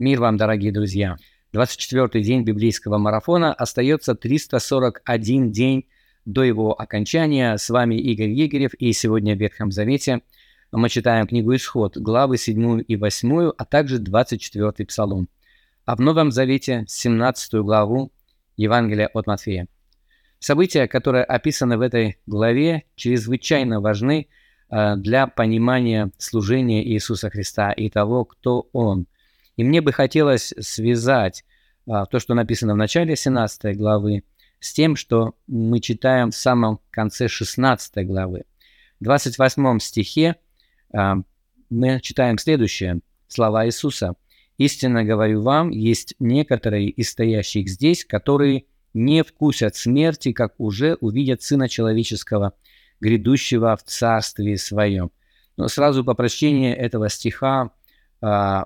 Мир вам, дорогие друзья! 24-й день библейского марафона остается 341 день до его окончания. С вами Игорь Егорев, и сегодня в Ветхом Завете мы читаем книгу Исход, главы 7 и 8, а также 24-й Псалом. А в Новом Завете 17 главу Евангелия от Матфея. События, которые описаны в этой главе, чрезвычайно важны э, для понимания служения Иисуса Христа и того, кто Он – и мне бы хотелось связать а, то, что написано в начале 17 главы, с тем, что мы читаем в самом конце 16 главы. В 28 стихе а, мы читаем следующее. Слова Иисуса. «Истинно говорю вам, есть некоторые из стоящих здесь, которые не вкусят смерти, как уже увидят Сына Человеческого, грядущего в Царстве Своем». Но сразу по прочтении этого стиха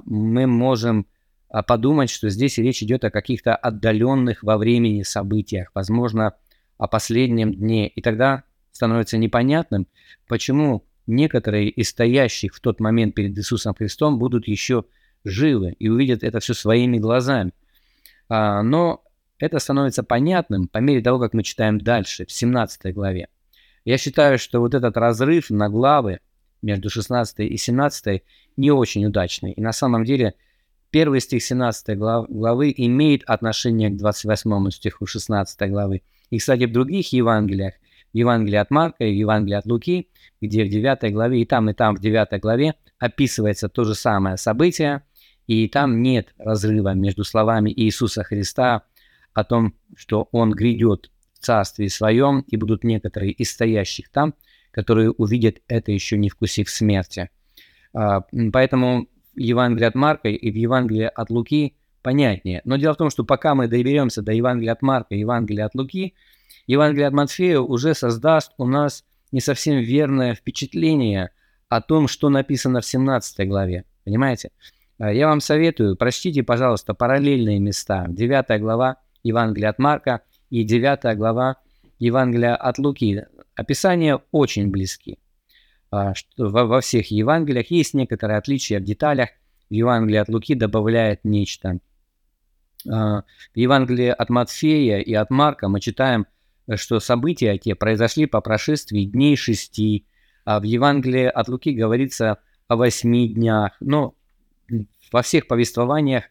мы можем а, подумать, что здесь речь идет о каких-то отдаленных во времени событиях, возможно, о последнем дне. И тогда становится непонятным, почему некоторые из стоящих в тот момент перед Иисусом Христом будут еще живы и увидят это все своими глазами. А, но это становится понятным по мере того, как мы читаем дальше, в 17 главе. Я считаю, что вот этот разрыв на главы между 16 и 17 не очень удачный. И на самом деле первый стих 17 глав, главы имеет отношение к 28 стиху 16 главы. И, кстати, в других Евангелиях, в Евангелии от Марка и в Евангелии от Луки, где в 9 главе, и там, и там в 9 главе описывается то же самое событие, и там нет разрыва между словами Иисуса Христа о том, что Он грядет в Царстве Своем, и будут некоторые из стоящих там, которые увидят это еще не вкусив смерти. А, поэтому Евангелие от Марка и в Евангелие от Луки понятнее. Но дело в том, что пока мы доберемся до Евангелия от Марка и Евангелия от Луки, Евангелие от Матфея уже создаст у нас не совсем верное впечатление о том, что написано в 17 главе. Понимаете? А, я вам советую, прочтите, пожалуйста, параллельные места. 9 глава Евангелия от Марка и 9 глава Евангелия от Луки. Описания очень близки. А, во, всех Евангелиях. Есть некоторые отличия в деталях. В Евангелии от Луки добавляет нечто. А, в Евангелии от Матфея и от Марка мы читаем, что события те произошли по прошествии дней шести, а в Евангелии от Луки говорится о восьми днях. Но во всех повествованиях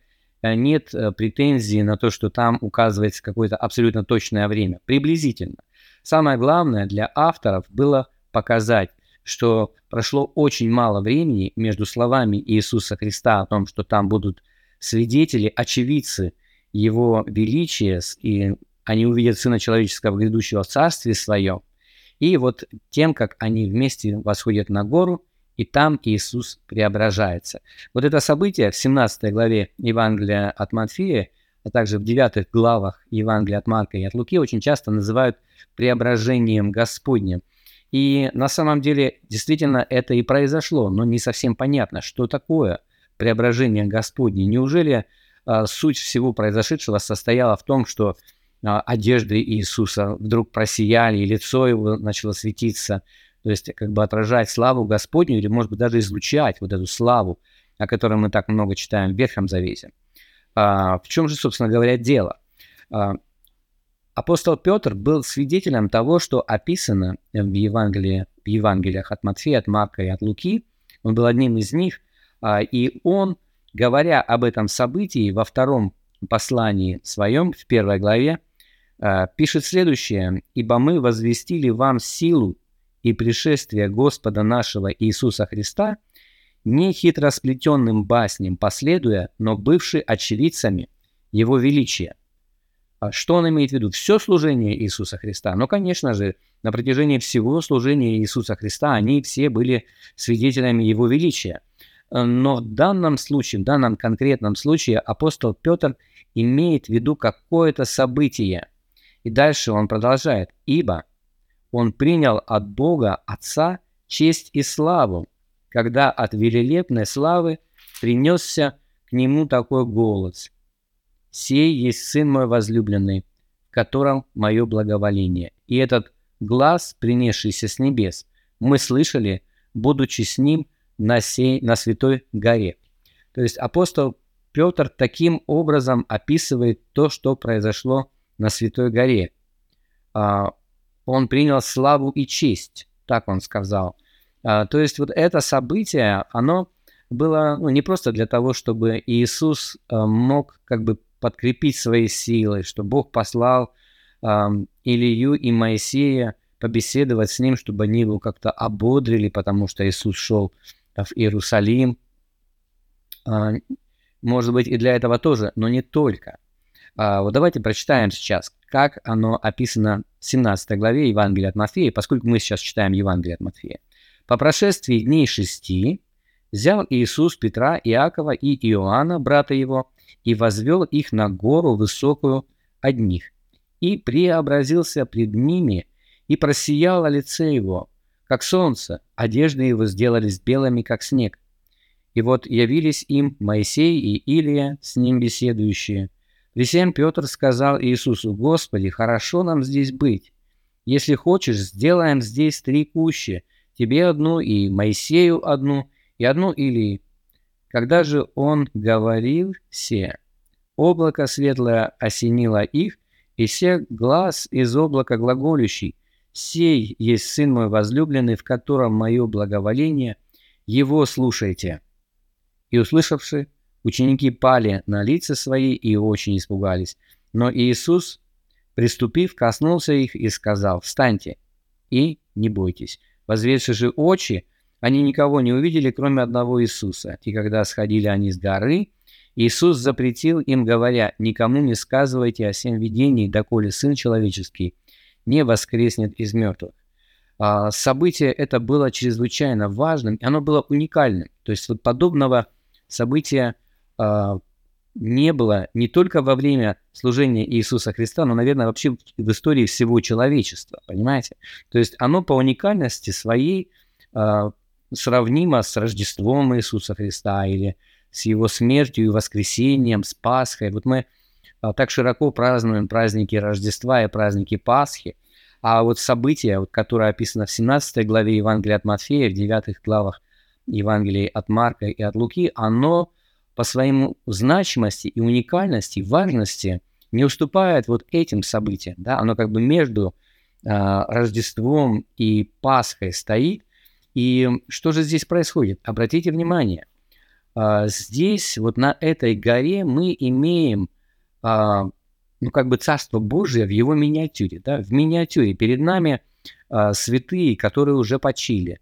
э, нет э, претензий на то, что там указывается какое-то абсолютно точное время. Приблизительно. Самое главное для авторов было показать, что прошло очень мало времени между словами Иисуса Христа о том, что там будут свидетели, очевидцы Его величия, и они увидят Сына Человеческого грядущего в Царстве Своем, и вот тем, как они вместе восходят на гору, и там Иисус преображается. Вот это событие в 17 главе Евангелия от Матфея, а также в 9 главах Евангелия от Марка и от Луки очень часто называют преображением Господним – и на самом деле действительно это и произошло, но не совсем понятно, что такое преображение Господне. Неужели а, суть всего произошедшего состояла в том, что а, одежды Иисуса вдруг просияли, и лицо его начало светиться, то есть как бы отражать славу Господню или, может быть, даже излучать вот эту славу, о которой мы так много читаем в Ветхом Завете. А, в чем же, собственно говоря, дело? А, Апостол Петр был свидетелем того, что описано в, Евангелии, в Евангелиях от Матфея, от Марка и от Луки. Он был одним из них, а, и он, говоря об этом событии во втором послании своем, в первой главе, пишет следующее. «Ибо мы возвестили вам силу и пришествие Господа нашего Иисуса Христа, не хитросплетенным басням последуя, но бывши очевидцами Его величия». А что он имеет в виду? Все служение Иисуса Христа. Но, конечно же, на протяжении всего служения Иисуса Христа они все были свидетелями Его величия. Но в данном случае, в данном конкретном случае апостол Петр имеет в виду какое-то событие. И дальше он продолжает. «Ибо он принял от Бога Отца честь и славу, когда от великолепной славы принесся к нему такой голос – «Сей есть Сын мой возлюбленный, в котором мое благоволение». И этот глаз, принесшийся с небес, мы слышали, будучи с ним на, сей, на Святой горе. То есть апостол Петр таким образом описывает то, что произошло на Святой горе. А, он принял славу и честь, так он сказал. А, то есть вот это событие, оно было ну, не просто для того, чтобы Иисус мог как бы подкрепить свои силы, что Бог послал Илью и Моисея побеседовать с ним, чтобы они его как-то ободрили, потому что Иисус шел в Иерусалим. А, может быть, и для этого тоже, но не только. А, вот давайте прочитаем сейчас, как оно описано в 17 главе Евангелия от Матфея, поскольку мы сейчас читаем Евангелие от Матфея. «По прошествии дней шести взял Иисус Петра, Иакова и Иоанна, брата его, и возвел их на гору высокую одних, и преобразился пред ними, и просияло лице его, как солнце, одежды его сделались белыми, как снег. И вот явились им Моисей и Илия, с ним беседующие. Присем Петр сказал Иисусу, «Господи, хорошо нам здесь быть. Если хочешь, сделаем здесь три кущи, тебе одну и Моисею одну, и одну Илии». Когда же он говорил все, облако светлое осенило их, и все глаз из облака глаголющий, «Сей есть Сын мой возлюбленный, в котором мое благоволение, его слушайте». И услышавши, ученики пали на лица свои и очень испугались. Но Иисус, приступив, коснулся их и сказал, «Встаньте и не бойтесь». Возведши же очи, они никого не увидели, кроме одного Иисуса. И когда сходили они с горы, Иисус запретил им, говоря, «Никому не сказывайте о всем видении, доколе Сын Человеческий не воскреснет из мертвых». А, событие это было чрезвычайно важным, и оно было уникальным. То есть вот подобного события а, не было не только во время служения Иисуса Христа, но, наверное, вообще в истории всего человечества, понимаете? То есть оно по уникальности своей а, сравнимо с Рождеством Иисуса Христа или с его смертью и воскресением, с Пасхой. Вот мы а, так широко празднуем праздники Рождества и праздники Пасхи, а вот событие, вот, которое описано в 17 главе Евангелия от Матфея, в 9 главах Евангелия от Марка и от Луки, оно по своей значимости и уникальности, важности не уступает вот этим событиям. Да? Оно как бы между э, Рождеством и Пасхой стоит. И что же здесь происходит? Обратите внимание – а, здесь, вот на этой горе, мы имеем, а, ну, как бы Царство Божие в его миниатюре, да, в миниатюре. Перед нами а, святые, которые уже почили.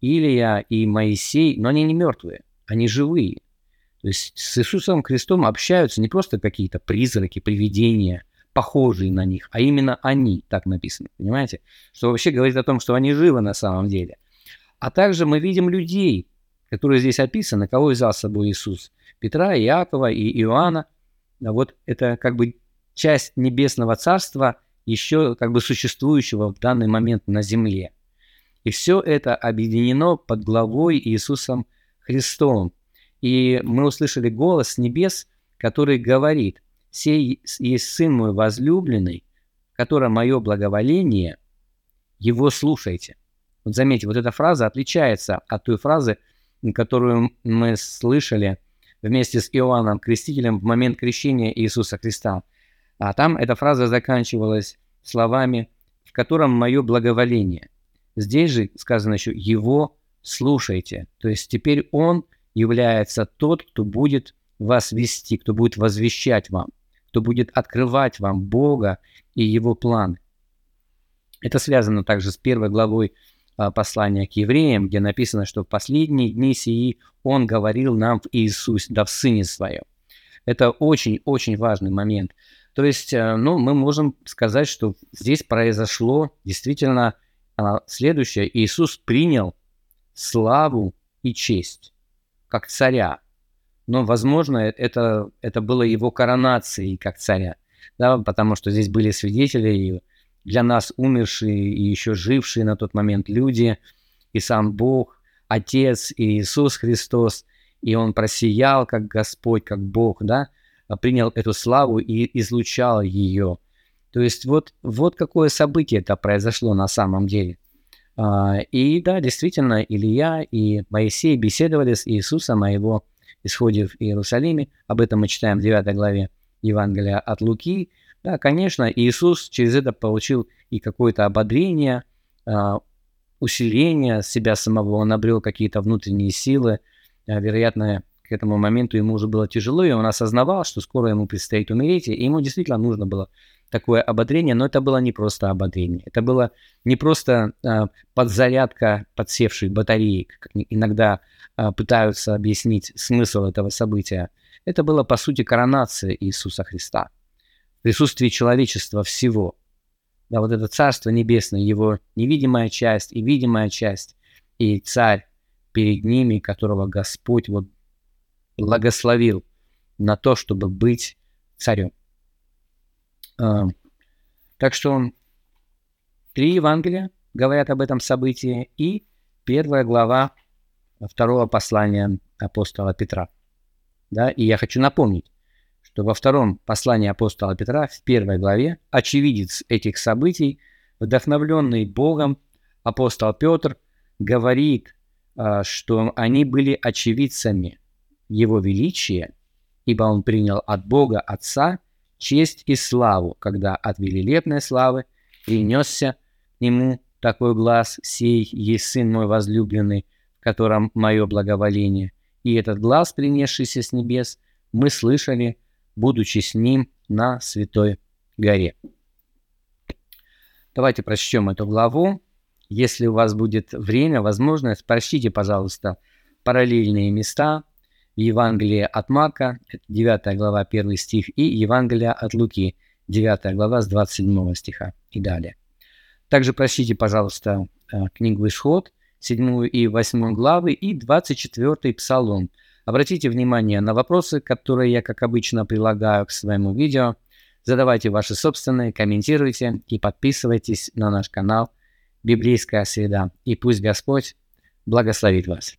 Илия и Моисей, но они не мертвые, они живые. То есть с Иисусом Христом общаются не просто какие-то призраки, привидения, похожие на них, а именно они, так написано, понимаете? Что вообще говорит о том, что они живы на самом деле. А также мы видим людей, которые здесь описаны, кого взял с собой Иисус? Петра, Иакова и Иоанна. А вот это как бы часть небесного царства, еще как бы существующего в данный момент на земле. И все это объединено под главой Иисусом Христом. И мы услышали голос небес, который говорит, «Сей есть Сын мой возлюбленный, в котором мое благоволение, его слушайте». Вот заметьте, вот эта фраза отличается от той фразы, которую мы слышали вместе с Иоанном Крестителем в момент крещения Иисуса Христа. А там эта фраза заканчивалась словами «в котором мое благоволение». Здесь же сказано еще «его слушайте». То есть теперь он является тот, кто будет вас вести, кто будет возвещать вам, кто будет открывать вам Бога и его планы. Это связано также с первой главой а, послания к евреям, где написано, что в последние дни сии Он говорил нам в Иисусе, да в Сыне Своем. Это очень-очень важный момент. То есть, э, ну, мы можем сказать, что здесь произошло действительно а, следующее. Иисус принял славу и честь, как царя. Но, возможно, это, это было его коронацией как царя, да, потому что здесь были свидетели, и для нас умершие и еще жившие на тот момент люди, и сам Бог, Отец и Иисус Христос, и Он просиял как Господь, как Бог, да, принял эту славу и излучал ее. То есть вот, вот какое событие это произошло на самом деле. А, и да, действительно, Илья и Моисей беседовали с Иисусом о его исходе в Иерусалиме. Об этом мы читаем в 9 главе Евангелия от Луки. Да, конечно, Иисус через это получил и какое-то ободрение, а, усиление себя самого, он обрел какие-то внутренние силы. А, вероятно, к этому моменту ему уже было тяжело, и он осознавал, что скоро ему предстоит умереть, и ему действительно нужно было такое ободрение, но это было не просто ободрение, это было не просто э, подзарядка подсевшей батареи, как иногда э, пытаются объяснить смысл этого события. Это было, по сути, коронация Иисуса Христа, присутствие человечества всего. Да, вот это Царство Небесное, его невидимая часть и видимая часть, и Царь перед ними, которого Господь вот благословил на то, чтобы быть царем. А, так что три Евангелия говорят об этом событии и первая глава второго послания апостола Петра. Да, и я хочу напомнить, что во втором послании апостола Петра, в первой главе, очевидец этих событий, вдохновленный Богом, апостол Петр говорит, а, что они были очевидцами Его величия, ибо он принял от Бога Отца честь и славу, когда от велилепной славы принесся ему такой глаз, сей есть Сын мой возлюбленный, в котором мое благоволение. И этот глаз, принесшийся с небес, мы слышали, будучи с ним на Святой горе. Давайте прочтем эту главу. Если у вас будет время, возможность, прочтите, пожалуйста, параллельные места – Евангелие от Марка, 9 глава, 1 стих, и Евангелие от Луки, 9 глава с 27 стиха и далее. Также прочтите, пожалуйста, э, книгу «Исход», 7 и 8 главы и 24 псалом. Обратите внимание на вопросы, которые я, как обычно, прилагаю к своему видео. Задавайте ваши собственные, комментируйте и подписывайтесь на наш канал «Библейская среда». И пусть Господь благословит вас.